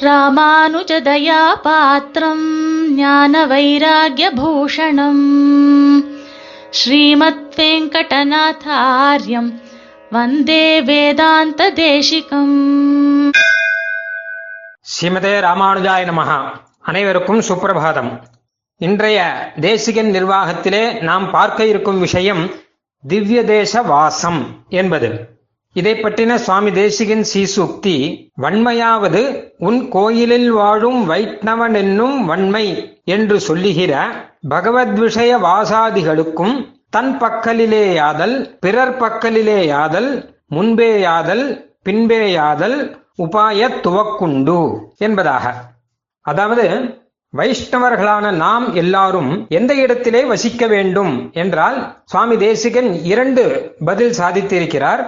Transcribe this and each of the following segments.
ராமானுஜதயாபாத்திரம் ஞான வைராகியபூஷணம் ஸ்ரீமத் வெங்கடநாதாரியம் வந்தே வேதாந்த தேசிகம் ஸ்ரீமதே ராமானுஜாய நமஹா அனைவருக்கும் சுப்பிரபாதம். இன்றைய தேசிகன் நிர்வாகத்திலே நாம் பார்க்க இருக்கும் விஷயம் திவ்ய தேச வாசம் என்பது. இதை பற்றின சுவாமி தேசிகன் சீசுக்தி வன்மையாவது உன் கோயிலில் வாழும் வைஷ்ணவன் என்னும் வன்மை என்று சொல்லுகிற பகவத் விஷய வாசாதிகளுக்கும் தன் பக்கலிலேயாதல் பிறர் பக்கலிலேயாதல் முன்பேயாதல் பின்பேயாதல் உபாய துவக்குண்டு என்பதாக. அதாவது வைஷ்ணவர்களான நாம் எல்லாரும் எந்த இடத்திலே வசிக்க வேண்டும் என்றால் சுவாமி தேசிகன் இரண்டு பதில் சாதித்திருக்கிறார்.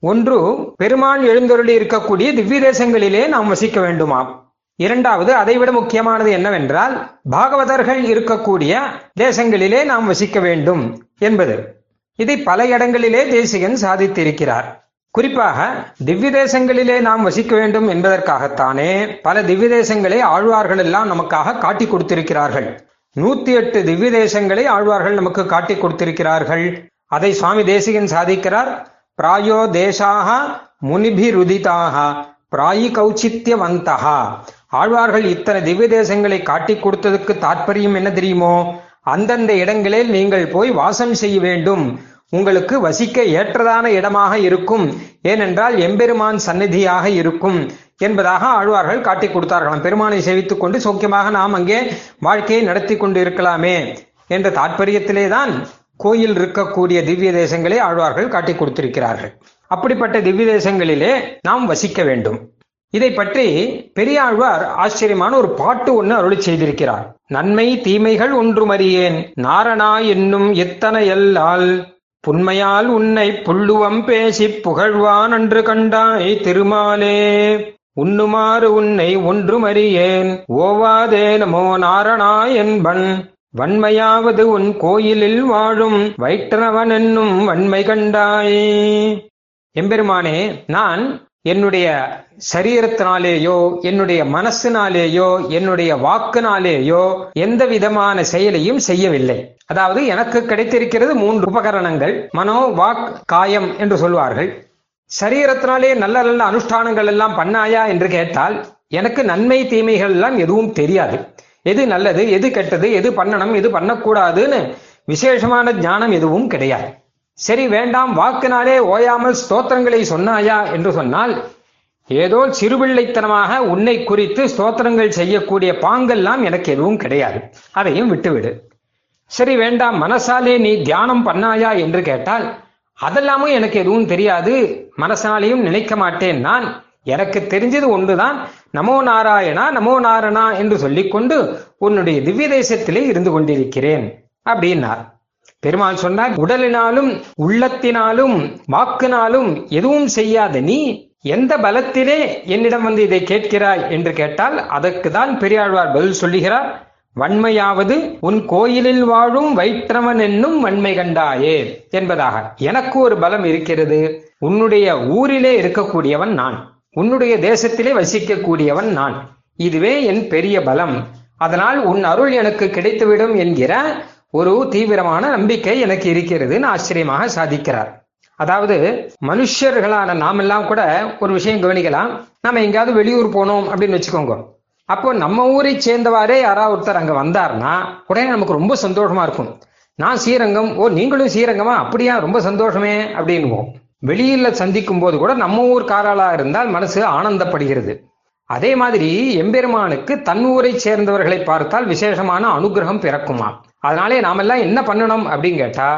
ஒன்று பெருமான் எழுந்தருளி இருக்கக்கூடிய திவ்ய தேசங்களிலே நாம் வசிக்க வேண்டுமாம் இரண்டாவது அதைவிட முக்கியமானது என்னவென்றால் பாகவதர்கள் இருக்கக்கூடிய தேசங்களிலே நாம் வசிக்க வேண்டும் என்பது. இதை பல இடங்களிலே தேசிகன் சாதித்திருக்கிறார். குறிப்பாக திவ்ய தேசங்களிலே நாம் வசிக்க வேண்டும் என்பதற்காகத்தானே பல திவ்ய தேசங்களை ஆழ்வார்கள் எல்லாம் நமக்காக காட்டி கொடுத்திருக்கிறார்கள். நூத்தி எட்டு திவ்ய தேசங்களை ஆழ்வார்கள் நமக்கு காட்டி கொடுத்திருக்கிறார்கள். அதை சுவாமி தேசிகன் சாதிக்கிறார். பிராயோ தேசாக முனிபிருதிதாக பிராயி கௌச்சித்யவந்தகா ஆழ்வார்கள் இத்தனை திவ்ய தேசங்களை காட்டி கொடுத்ததுக்கு தாற்பயம் என்ன தெரியுமோ? அந்தந்த இடங்களில் நீங்கள் போய் வாசம் செய்ய வேண்டும். உங்களுக்கு வசிக்க ஏற்றதான இடமாக இருக்கும். ஏனென்றால் எம்பெருமான் சந்நிதியாக இருக்கும் என்பதாக ஆழ்வார்கள் காட்டி கொடுத்தார்களாம். பெருமானை சேவித்துக் கொண்டு சௌக்கியமாக நாம் அங்கே வாழ்க்கையை நடத்தி கொண்டு இருக்கலாமே என்ற தாற்பயத்திலே தான் கோயில் இருக்கக்கூடிய திவ்ய தேசங்களை ஆழ்வார்கள் காட்டி கொடுத்திருக்கிறார்கள். அப்படிப்பட்ட திவ்ய தேசங்களிலே நாம் வசிக்க வேண்டும். இதை பற்றி பெரியாழ்வார் ஆச்சரியமான ஒரு பாட்டு ஒன்று அருளி செய்திருக்கிறார். நன்மை தீமைகள் ஒன்றுமறியேன். நாரணா என்னும் எத்தனை எல்லால். புன்மையால் உன்னை புள்ளுவம் பேசி புகழ்வான் அன்று கண்டாய் திருமாலே. உண்ணுமாறு உன்னை ஒன்றுமறியேன். ஓவாதே நமோ நாரணா என்பன். வன்மையாவது உன் கோயிலில் வாழும் வைட்டனவன் என்னும் வன்மை கண்டாய். எம்பெருமானே நான் என்னுடைய சரீரத்தினாலேயோ என்னுடைய மனசினாலேயோ என்னுடைய வாக்குனாலேயோ எந்த விதமான செயலையும் செய்யவில்லை. அதாவது எனக்கு கிடைத்திருக்கிறது மூன்று உபகரணங்கள். மனோ வாக் காயம் என்று சொல்வார்கள். சரீரத்தினாலே நல்ல நல்ல அனுஷ்டானங்கள் எல்லாம் பண்ணாயா என்று கேட்டால் எனக்கு நன்மை தீமைகள் எல்லாம் எதுவும் தெரியாது. எது நல்லது எது கெட்டது எது பண்ணணும் எது பண்ணக்கூடாதுன்னு விசேஷமான ஞானம் எதுவும் கிடையாது. சரி வேண்டாம் வாக்கினாலே ஓயாமல் ஸ்தோத்திரங்களை சொன்னாயா என்று சொன்னால் ஏதோ சிறுபிள்ளைத்தனமாக உன்னை குறித்து ஸ்தோத்திரங்கள் செய்யக்கூடிய பாங்கெல்லாம் எனக்கு எதுவும் கிடையாது. அதையும் விட்டுவிடு. சரி வேண்டாம் மனசாலே நீ தியானம் பண்ணாயா என்று கேட்டால் அதெல்லாமும் எனக்கு எதுவும் தெரியாது. மனசாலேயும் நினைக்க மாட்டேன் நான். எனக்கு தெரிஞ்சது ஒன்றுதான். நமோ நாராயணா நமோ நாரணா என்று சொல்லிக்கொண்டு உன்னுடைய திவ்ய தேசத்திலே இருந்து கொண்டிருக்கிறேன் அப்படின்னார். பெருமாள் சொன்னார் உடலினாலும் உள்ளத்தினாலும் வாக்குனாலும் எதுவும் செய்யாத நீ எந்த பலத்திலே என்னிடம் வந்து இதை கேட்கிறாய்? என்று கேட்டால் அதற்கு தான் பெரியாழ்வார் பதில் சொல்லுகிறார் வன்மையாவது உன் கோயிலில் வாழும் வைற்றவன் என்னும் வன்மை கண்டாயே என்பதாக. எனக்கு ஒரு பலம் இருக்கிறது. உன்னுடைய ஊரிலே இருக்கக்கூடியவன் நான். உன்னுடைய தேசத்திலே வசிக்கக்கூடியவன் நான். இதுவே என் பெரிய பலம். அதனால் உன் அருள் எனக்கு கிடைத்துவிடும் என்கிற ஒரு தீவிரமான நம்பிக்கை எனக்கு இருக்கிறதுன்னு ஆச்சரியமாக சாதிக்கிறார். அதாவது மனுஷர்களான நாமெல்லாம் கூட ஒரு விஷயம் கவனிக்கலாம். நம்ம எங்கேயாவது வெளியூர் போனோம் அப்படின்னு வச்சுக்கோங்க. அப்போ நம்ம ஊரை சேர்ந்தவாறே யாராவது ஒருத்தர் அங்க வந்தார்னா உடனே நமக்கு ரொம்ப சந்தோஷமா இருக்கும். நான் ஸ்ரீரங்கம் ஓ நீங்களும் ஸ்ரீரங்கமா? அப்படியா? ரொம்ப சந்தோஷமே அப்படின்வோம். வெளியில சந்திக்கும் போது கூட நம்ம ஊர்காரலா இருந்தால் மனசு ஆனந்தப்படுகிறது. அதே மாதிரி எம்பெருமானுக்கு தன் ஊரை சேர்ந்தவர்களை பார்த்தால் விசேஷமான அனுகிரகம் பிறக்குமா? அதனாலே நாமெல்லாம் என்ன பண்ணணும் அப்படின்னு கேட்டா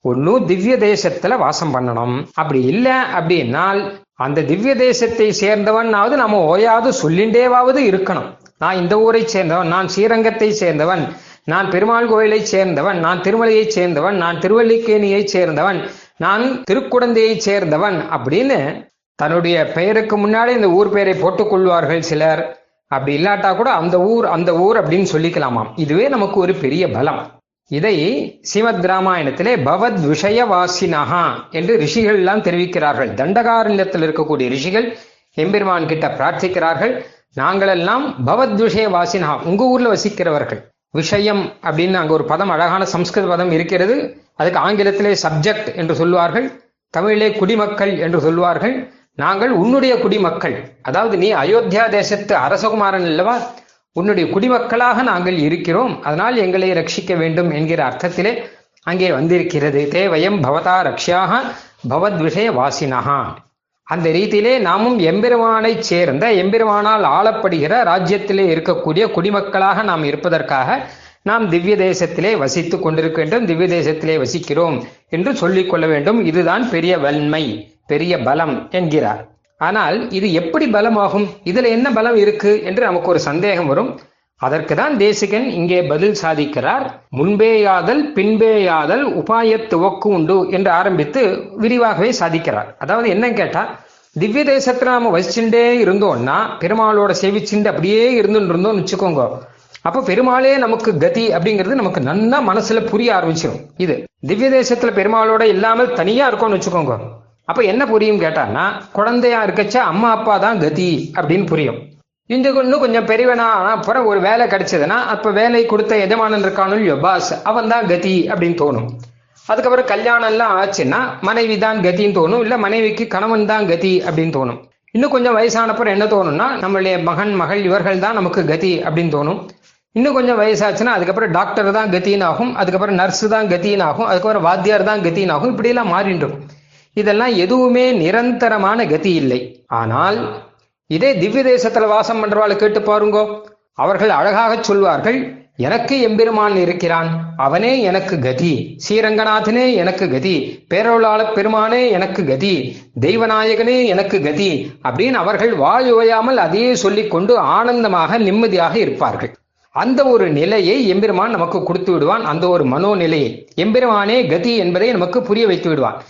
ஒன்னும் திவ்ய தேசத்துல வாசம் பண்ணணும். அப்படி இல்லை அப்படின்னால் அந்த திவ்ய தேசத்தை சேர்ந்தவன்னாவது நம்ம ஓயாது சொல்லிண்டேவாவது இருக்கணும். நான் இந்த ஊரை சேர்ந்தவன் நான் ஸ்ரீரங்கத்தை சேர்ந்தவன் நான் பெருமாள் கோயிலை சேர்ந்தவன் நான் திருமலையை சேர்ந்தவன் நான் திருவல்லிக்கேணியை சேர்ந்தவன் நான் திருக்குடந்தையை சேர்ந்தவன் அப்படின்னு தன்னுடைய பெயருக்கு முன்னாடி இந்த ஊர் பெயரை போட்டுக்கொள்வார்கள் சிலர். அப்படி இல்லாட்டா கூட அந்த ஊர் அந்த ஊர் அப்படின்னு சொல்லிக்கலாமாம். இதுவே நமக்கு ஒரு பெரிய பலம். இதை ஸ்ரீமத் ராமாயணத்திலே பவத் விஷயவாசினஹா என்று ரிஷிகள் எல்லாம் தெரிவிக்கிறார்கள். தண்டகாரண்யத்தில் இருக்கக்கூடிய ரிஷிகள் எம்பெருமான் கிட்ட பிரார்த்திக்கிறார்கள். நாங்களெல்லாம் பவத் விஷய வாசினஹா உங்க ஊர்ல வசிக்கிறவர்கள். விஷயம் அப்படின்னு அங்கே ஒரு பதம் அழகான சம்ஸ்கிருத பதம் இருக்கிறது. அதுக்கு ஆங்கிலத்திலே சப்ஜெக்ட் என்று சொல்வார்கள் தமிழிலே குடிமக்கள் என்று சொல்வார்கள் நாங்கள் உன்னுடைய குடிமக்கள். அதாவது நீ அயோத்தியா தேசத்து அரசகுமாரன் அல்லவா? உன்னுடைய குடிமக்களாக நாங்கள் இருக்கிறோம். அதனால் எங்களை ரட்சிக்க வேண்டும் என்கிற அர்த்தத்திலே அங்கே வந்திருக்கிறது. தேவயம் பவதா ரக்ஷியாக பவத் விஷய வாசினஹா. அந்த ரீதியிலே நாமும் எம்பெருமானை சேர்ந்த எம்பெருமானால் ஆளப்படுகிற ராஜ்யத்திலே இருக்கக்கூடிய குடிமக்களாக நாம் இருப்பதற்காக நாம் திவ்ய தேசத்திலே வசித்துக் கொண்டிருக்க வேண்டும் திவ்ய தேசத்திலே வசிக்கிறோம் என்று சொல்லிக் கொள்ள வேண்டும். இதுதான் பெரிய வன்மை பெரிய பலம் என்கிறார். ஆனால் இது எப்படி பலமாகும்? இதுல என்ன பலம் இருக்கு? என்று நமக்கு ஒரு சந்தேகம் வரும். அதற்கு தான் தேசிகன் இங்கே பதில் சாதிக்கிறார். முன்பேயாதல் பின்பேயாதல் உபாய துவக்கு உண்டு என்று ஆரம்பித்து விரிவாகவே சாதிக்கிறார். அதாவது என்ன கேட்டா திவ்ய தேசத்துல நாம வசிச்சுட்டே இருந்தோம்னா பெருமாளோட சேவிச்சுட்டு அப்படியே இருந்துட்டு இருந்தோம்னு வச்சுக்கோங்க. அப்ப பெருமாளே நமக்கு கதி அப்படிங்கிறது நமக்கு நல்லா மனசுல புரிய ஆரம்பிச்சிடும் இது திவ்ய தேசத்துல பெருமாளோட இல்லாமல் தனியா இருக்கோம்னு வச்சுக்கோங்க. அப்ப என்ன புரியும் கேட்டான்னா குழந்தையா இருக்கச்ச அம்மா அப்பா தான் கதி அப்படின்னு புரியும். இந்த இன்னும் கொஞ்சம் பெரியவனா அப்புறம் ஒரு வேலை கிடைச்சதுன்னா அப்ப வேலை கொடுத்த எஜமானன் இருக்கானு பாஸ் அவன் தான் கதி அப்படின்னு தோணும். அதுக்கப்புறம் கல்யாணம் எல்லாம் ஆச்சுன்னா மனைவி தான் கத்தின்னு தோணும். இல்ல மனைவிக்கு கணவன் தான் கதி அப்படின்னு தோணும். இன்னும் கொஞ்சம் வயசானப்புறம் என்ன தோணும்னா நம்மளுடைய மகன் மகள் இவர்கள் தான் நமக்கு கதி அப்படின்னு தோணும். இன்னும் கொஞ்சம் வயசாச்சுன்னா அதுக்கப்புறம் டாக்டர் தான் கத்தின்னு ஆகும் அதுக்கப்புறம் நர்ஸ் தான் கத்தின்னு ஆகும் அதுக்கப்புறம் வாத்தியார் தான் கத்தின்னு ஆகும் இப்படியெல்லாம் மாறிண்டும் இதெல்லாம் எதுவுமே நிரந்தரமான கதி இல்லை. ஆனால் இதே திவ்ய தேசத்துல வாசம் பண்றவாளை கேட்டு பாருங்கோ. அவர்கள் அழகாக சொல்வார்கள் எனக்கு எம்பெருமான் இருக்கிறான் அவனே எனக்கு கதி. ஸ்ரீரங்கநாதனே எனக்கு கதி. பேரொருளாள பெருமானே எனக்கு கதி. தெய்வநாயகனே எனக்கு கதி. அப்படின்னு அவர்கள் வாய் ஓயாமல் அதையே சொல்லிக் கொண்டு ஆனந்தமாக நிம்மதியாக இருப்பார்கள். அந்த ஒரு நிலையை எம்பெருமான் நமக்கு கொடுத்து விடுவான். அந்த ஒரு மனோநிலையை. எம்பெருமானே கதி என்பதை நமக்கு புரிய வைத்து விடுவான்.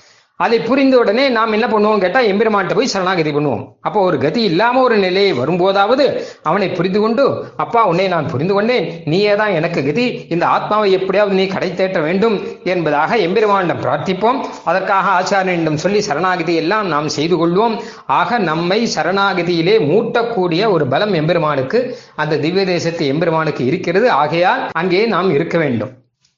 அதை புரிந்த உடனே நாம் என்ன பண்ணுவோம் கேட்டா எம்பெருமான்ட்ட போய் சரணாகதி பண்ணுவோம். அப்போ ஒரு கதி இல்லாம ஒரு நிலையை வரும்போதாவது அவனை புரிந்து கொண்டு அப்பா உன்னை நான் புரிந்து கொண்டேன். நீயே தான் எனக்கு கதி. இந்த ஆத்மாவை எப்படியாவது நீ கடை தேற்ற வேண்டும் என்பதாக எம்பெருமானிடம் பிரார்த்திப்போம். அதற்காக ஆச்சாரியனிடம் சொல்லி சரணாகதி எல்லாம் நாம் செய்து கொள்வோம். ஆக நம்மை சரணாகதியிலே மூட்டக்கூடிய ஒரு பலம் எம்பெருமானுக்கு அந்த திவ்ய தேசத்து எம்பெருமானுக்கு இருக்கிறது. ஆகையால் அங்கே நாம் இருக்க வேண்டும்.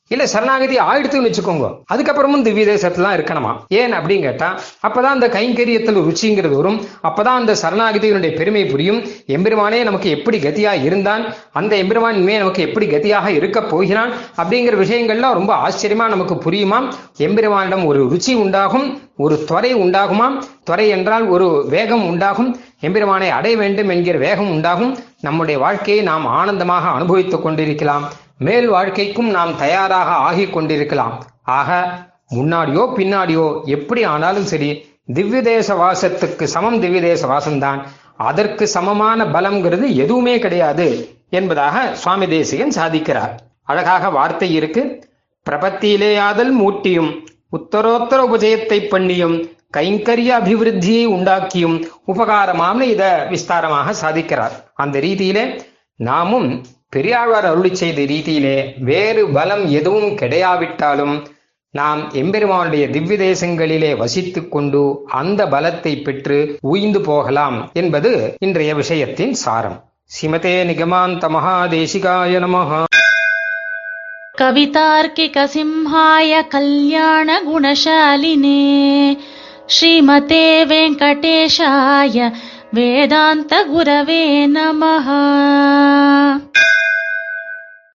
இல்ல சரணாகதி ஆயிடுத்துன்னு வச்சுக்கோங்க. அதுக்கப்புறமும் திவ்ய தேசத்துல இருக்கணுமா? ஏன் அப்படின்னு கேட்டா அப்பதான் அந்த கைங்கரியத்தில் ருச்சிங்கிறது வரும். அப்பதான் அந்த சரணாகதியினுடைய பெருமை புரியும். எம்பெருமானே நமக்கு எப்படி கதியா இருந்தான்? அந்த எம்பெருமான் இனிமே நமக்கு எப்படி கதியாக இருக்க போகிறான்? அப்படிங்கிற விஷயங்கள்லாம் ரொம்ப ஆச்சரியமா நமக்கு புரியுமா? எம்பெருமானிடம் ஒரு ருச்சி உண்டாகும் ஒரு துறை உண்டாகுமாம் துறை என்றால் ஒரு வேகம் உண்டாகும். எம்பெருமானை அடைய வேண்டும் என்கிற வேகம் உண்டாகும். நம்முடைய வாழ்க்கையை நாம் ஆனந்தமாக அனுபவித்துக் கொண்டிருக்கலாம். மேல் வாழ்க்கைக்கும் நாம் தயாராக ஆகிக் கொண்டிருக்கலாம். ஆக முன்னாடியோ பின்னாடியோ எப்படி ஆனாலும் சரி திவ்யதேச வாசத்துக்கு சமம் திவ்ய தேச வாசம்தான் அதற்கு சமமான பலம்ங்கிறது எதுவுமே கிடையாது என்பதாக சுவாமி தேசிகன் சாதிக்கிறார். அழகாக வார்த்தை இருக்கு. பிரபத்தியிலேயாதல் மூட்டியும் உத்தரோத்தர உபஜயத்தை பண்ணியும் கைங்கரிய அபிவிருத்தியை உண்டாக்கியும் உபகாரமாம்னு இத விஸ்தாரமாக சாதிக்கிறார். அந்த ரீதியிலே நாமும் பெரியாழ்வார் அருளி செய்த ரீதியிலே வேறு பலம் எதுவும் கிடையாவிட்டாலும் நாம் எம்பெருமானுடைய திவ்ய தேசங்களிலே வசித்துக் கொண்டு அந்த பலத்தை பெற்று உய்ந்து போகலாம் என்பது இன்றைய விஷயத்தின் சாரம் சிமதே நிகமாந்த மகாதேசிகாய நமஹ कवितार्किकसिंहाय कल्याणगुणशालिने श्रीमते वेङ्कटेशाय वेदान्तगुरवे नमः